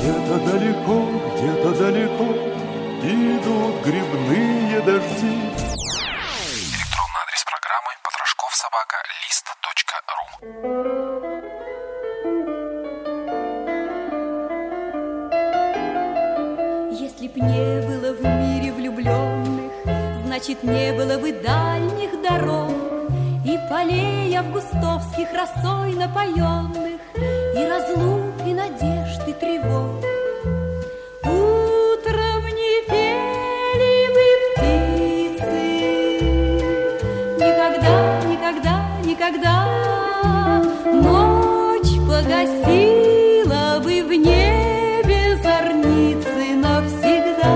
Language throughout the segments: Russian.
Где-то далеко, где-то далеко идут грибные дожди. Электронный адрес программы потрошковсобака.лист.ру Если б не было в мире влюбленных, Значит, не было бы дальних дорог. И полей августовских росой напоенных И разлук, и надежд, тревог. Утром не пели бы птицы, Никогда, никогда, никогда Ночь погасила бы в небе зорницы навсегда,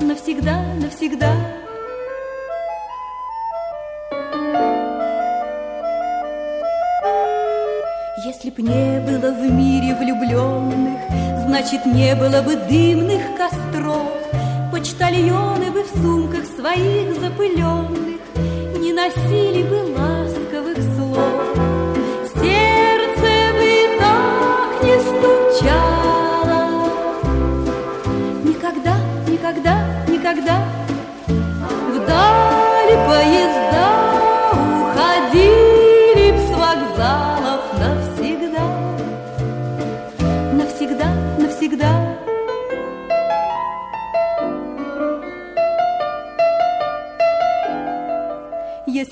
навсегда, навсегда. Если б не было в мире Значит, не было бы дымных костров, Почтальоны бы в сумках своих запыленных Не носили бы ласковых слов. Сердце бы так не стучало, Никогда, никогда, никогда Вдаль поезда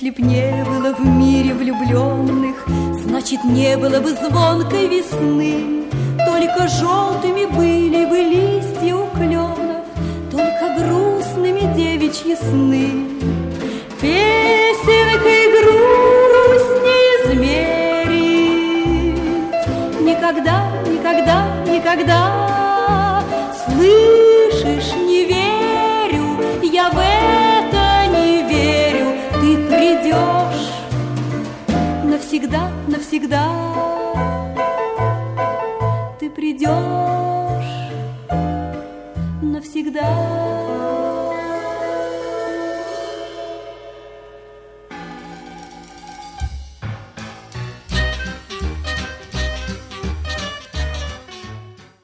Если б не было в мире влюбленных, Значит, не было бы звонкой весны, Только желтыми были бы листья у кленов, Только грустными девичьи сны. Песенкой грусть не измерить, Никогда, никогда, никогда Слышишь, Придешь навсегда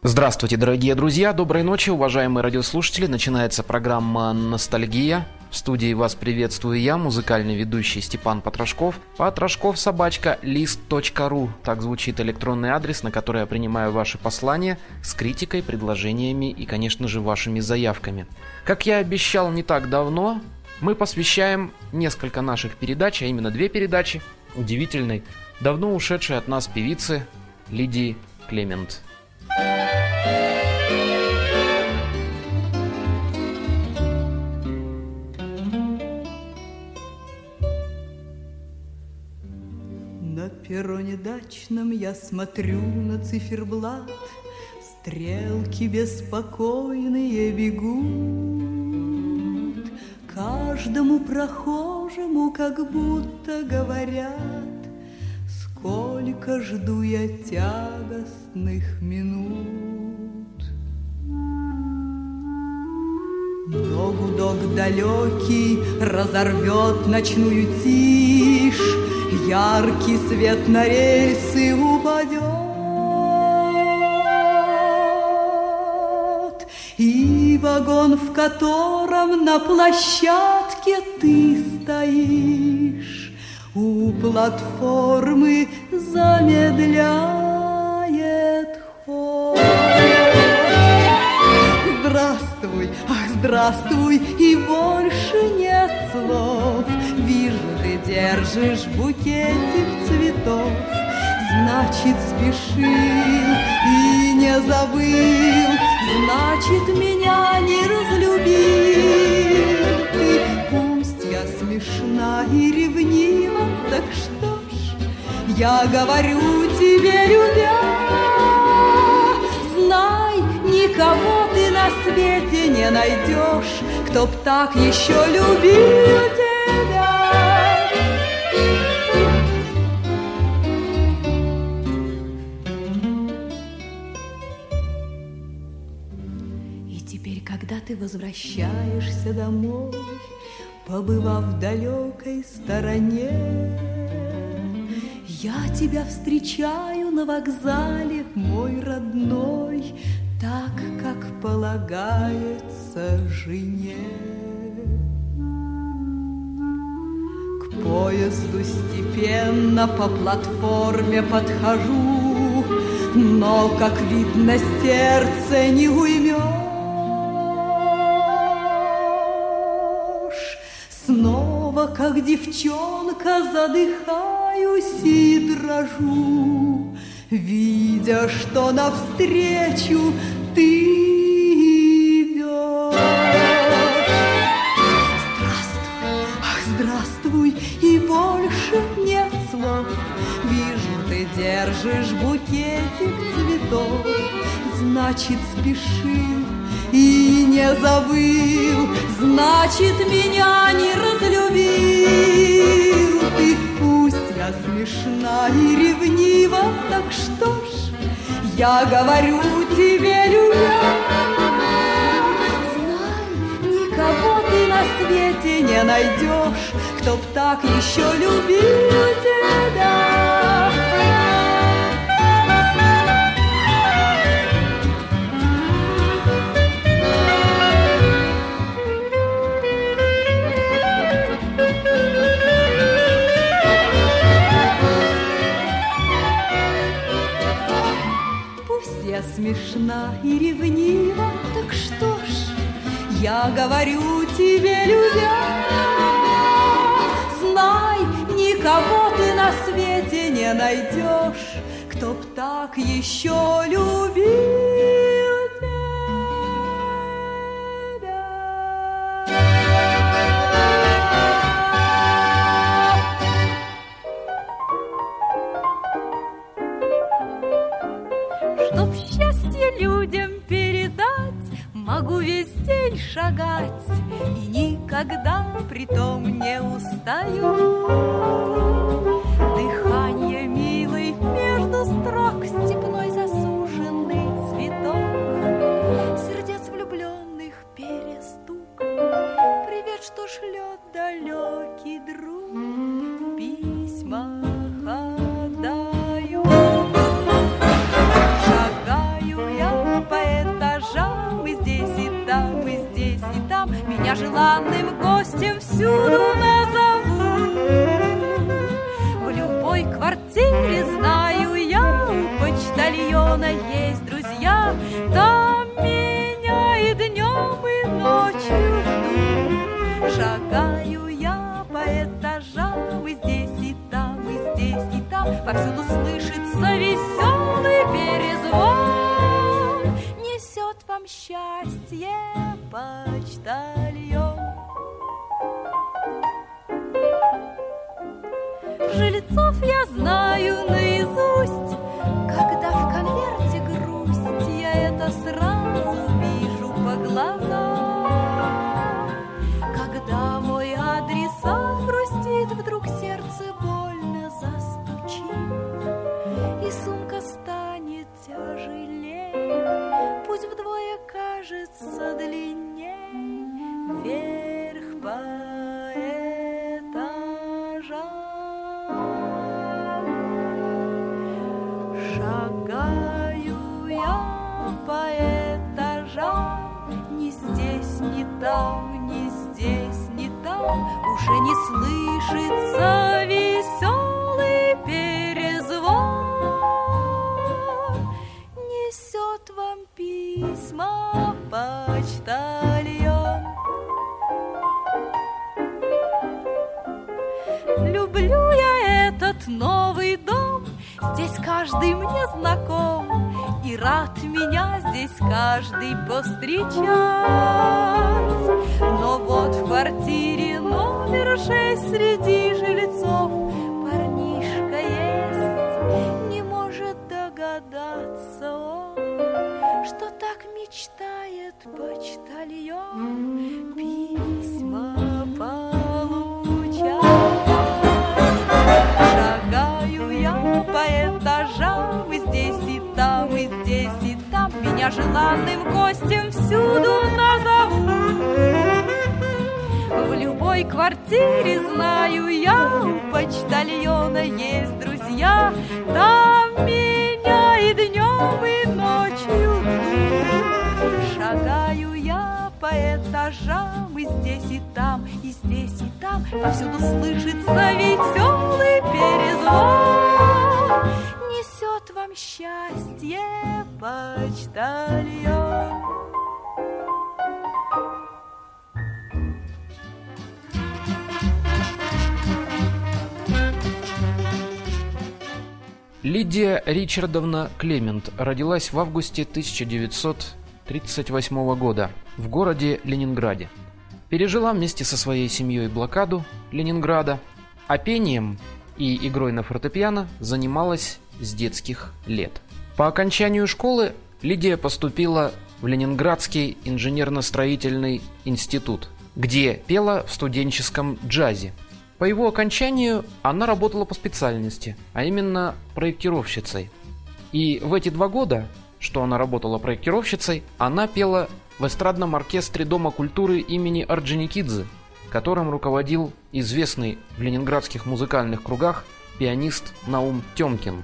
Здравствуйте, дорогие друзья, доброй ночи, уважаемые радиослушатели. Начинается программа «Ностальгия». В студии вас приветствую я, музыкальный ведущий Степан Потрошков. Потрошков собачка лист.ру. Так звучит электронный адрес, на который я принимаю ваши послания с критикой, предложениями и, конечно же, вашими заявками. Как я обещал не так давно, мы посвящаем несколько наших передач, а именно две передачи, удивительной, давно ушедшей от нас певицы Лидии Клемент. На перроне дачном я смотрю на циферблат, Стрелки беспокойные бегут, Каждому прохожему как будто говорят, Сколько жду я тягостных минут. Но гудок далекий разорвет ночную тишь, Яркий свет на рельсы упадет, И вагон, в котором на площадке ты стоишь, У платформы замедляет ход. Здравствуй, ах, здравствуй, и больше нет слов. Держишь букетик цветов, Значит, спешил и не забыл, Значит, меня не разлюбил. Ты пусть я смешна и ревнива, Так что ж, я говорю тебе, любя, Знай, никого ты на не найдешь, кто б так еще любил тебя. Ты возвращаешься домой, побывав в далекой стороне, я тебя встречаю на вокзале, мой родной, так, как полагается жене. К поезду степенно по платформе подхожу, но, как видно, сердце не уймешь. Как девчонка, задыхаюсь и дрожу, Видя, что навстречу ты идешь. Здравствуй, ах, здравствуй, и больше нет слов. Вижу, ты держишь букетик цветов, Значит, спешил и не забыл, Значит, меня не разлюбил. Ты пусть я смешна и ревнива, Так что ж, я говорю тебе, любя, Знай, никого ты на свете не найдешь, Кто б так еще любил тебя. Смешна и ревнива, так что ж, я говорю тебе, любя, знай, никого ты на свете не найдешь, кто б так еще любил людям передать, Могу весь день шагать И никогда притом не устаю. Дыхание милой между строк Степной засушенный цветок. Сердец влюбленных перестук. Привет, что шлет далекий друг желанным гостем всюду назовут. Это сразу вижу по глазам. Когда мой адресат грустит, Вдруг сердце больно застучит, И сумка станет тяжелее, Путь вдвое кажется длиннее, там, ни здесь, ни там, Уже не слышится веселый перезвон. Несет вам письма почтальон. Люблю я этот новый дом, Здесь каждый мне знаком, И рад меня здесь каждый повстречать. Среди жильцов парнишка есть. Не может догадаться он, что так мечтает почтальон письма получать. Шагаю я по этажам здесь и там, и здесь и там меня желанным гостем всюду назовут. В любой квартире знаю я, у почтальона есть друзья, там меня и днем, и ночью Шагаю я по этажам, и здесь, и там, и здесь, и там. Повсюду слышится веселый Лидия Ричардовна Клемент родилась в августе 1938 года в городе Ленинграде. Пережила вместе со своей семьей блокаду Ленинграда, а пением и игрой на фортепиано занималась с детских лет. По окончанию школы Лидия поступила в Ленинградский инженерно-строительный институт, где пела в студенческом джазе – по его окончанию она работала по специальности, а именно проектировщицей. И в эти два года, что она работала проектировщицей, она пела в эстрадном оркестре Дома культуры имени Орджоникидзе, которым руководил известный в ленинградских музыкальных кругах пианист Наум Тёмкин.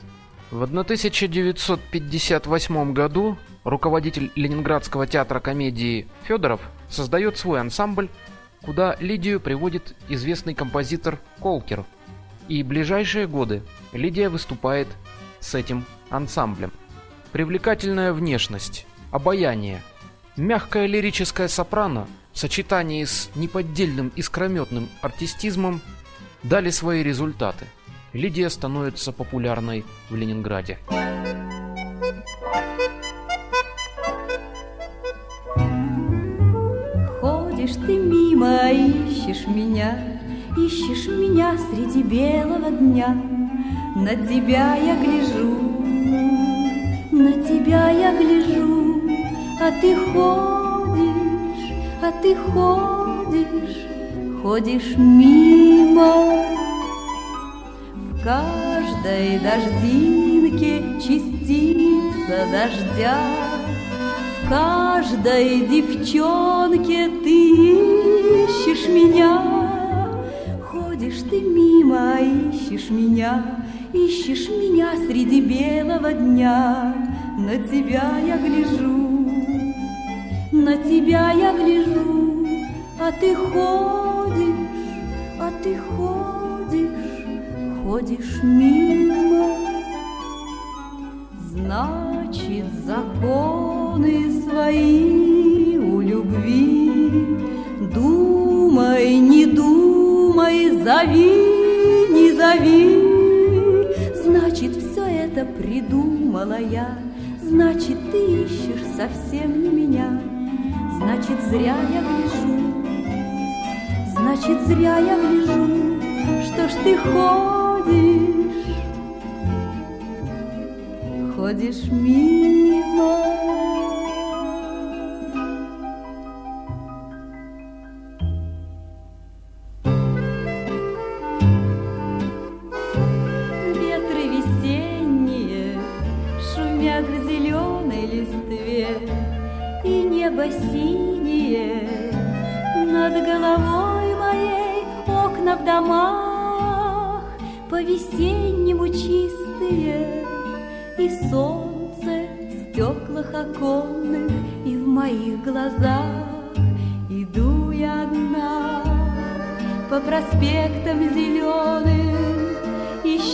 В 1958 году руководитель Ленинградского театра комедии Федоров создает свой ансамбль куда Лидию приводит известный композитор Колкер. И ближайшие годы Лидия выступает с этим ансамблем. Привлекательная внешность, обаяние, мягкая лирическая сопрано в сочетании с неподдельным искрометным артистизмом дали свои результаты. Лидия становится популярной в Ленинграде. Ходишь ты мимо, ищешь меня, Ищешь меня среди белого дня. На тебя я гляжу, на тебя я гляжу, А ты ходишь, а ты ходишь, ходишь мимо. В каждой дождинке частица дождя каждой девчонке ты ищешь меня. Ходишь ты мимо, ищешь меня, ищешь меня среди белого дня. На тебя я гляжу, на тебя я гляжу, а ты ходишь, а ты ходишь, ходишь мимо. Значит, законы свои у любви. Думай, не думай, зови, не зови. Значит, все это придумала я, Значит, ты ищешь совсем не меня, Значит, зря я гляжу, Значит, зря я гляжу, Что ж ты ходишь, ходишь мимо.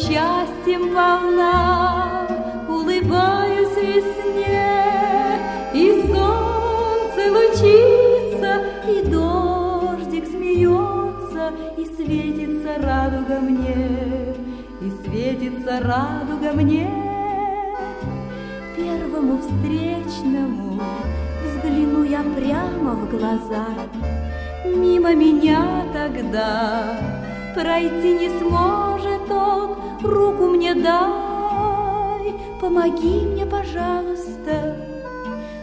Счастьем волна Улыбаюсь весне, И солнце лучится, И дождик смеется, И светится радуга мне и светится радуга мне. Первому встречному взгляну я прямо в глаза, Мимо меня тогда пройти не сможет он, Руку мне дай, помоги мне, пожалуйста,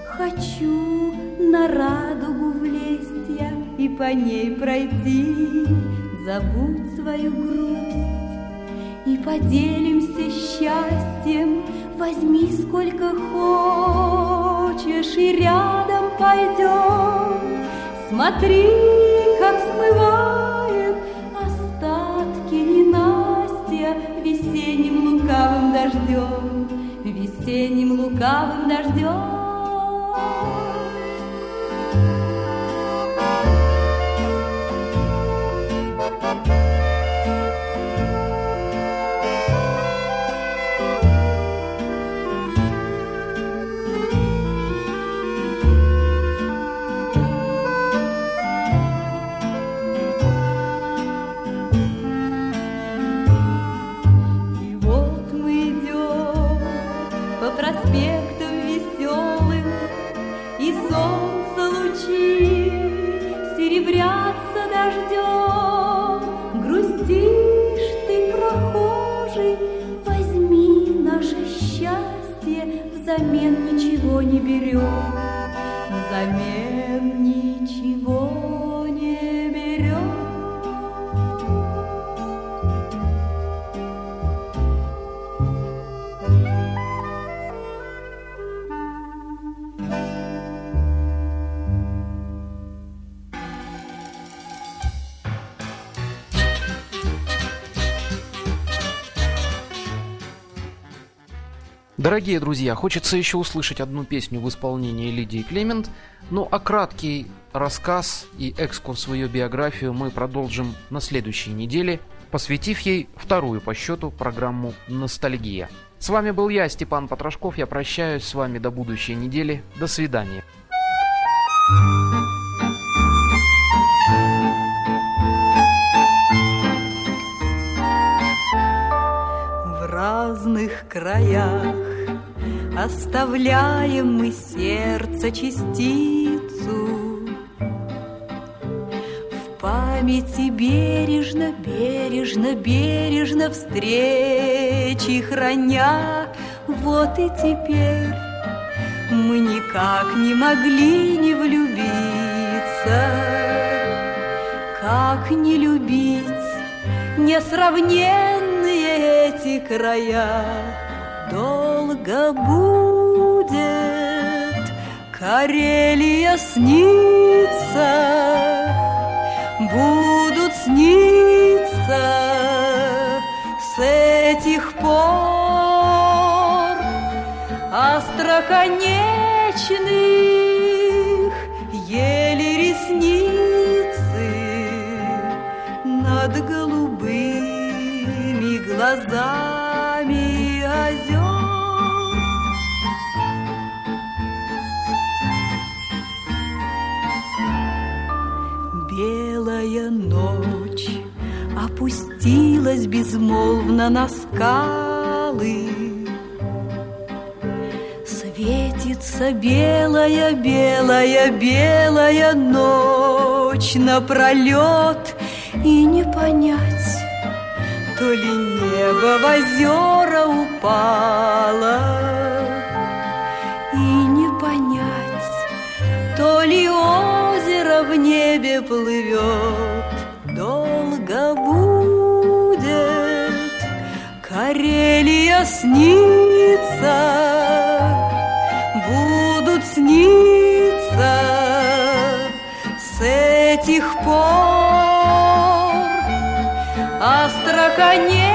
Хочу на радугу влезть я и по ней пройти, Забудь свою грусть и поделимся счастьем, Возьми сколько хочешь и рядом пойдем. Смотри, как смывает Весенним лукавым дождем, весенним лукавым дождем. Дорогие друзья, хочется еще услышать одну песню в исполнении Лидии Клемент, ну а краткий рассказ и экскурс в ее биографию мы продолжим на следующей неделе, посвятив ей вторую по счету программу «Ностальгия». С вами был я, Степан Потрошков, я прощаюсь с вами до будущей недели, до свидания. В разных краях Оставляем мы сердце частицу. В памяти бережно, бережно, бережно Встречи храня. Вот и теперь мы никак не могли не влюбиться. Как не любить несравненные эти края долго будет Карелия снится, будут сниться с этих пор остроконечных еле ресницы над голубыми глазами опустилась безмолвно на скалы. Светится белая, белая, белая ночь напролет, И не понять, то ли небо в озера упало, И не понять, то ли озеро в небе плывет, Карелия снится, будут сниться с этих пор. Остроконечных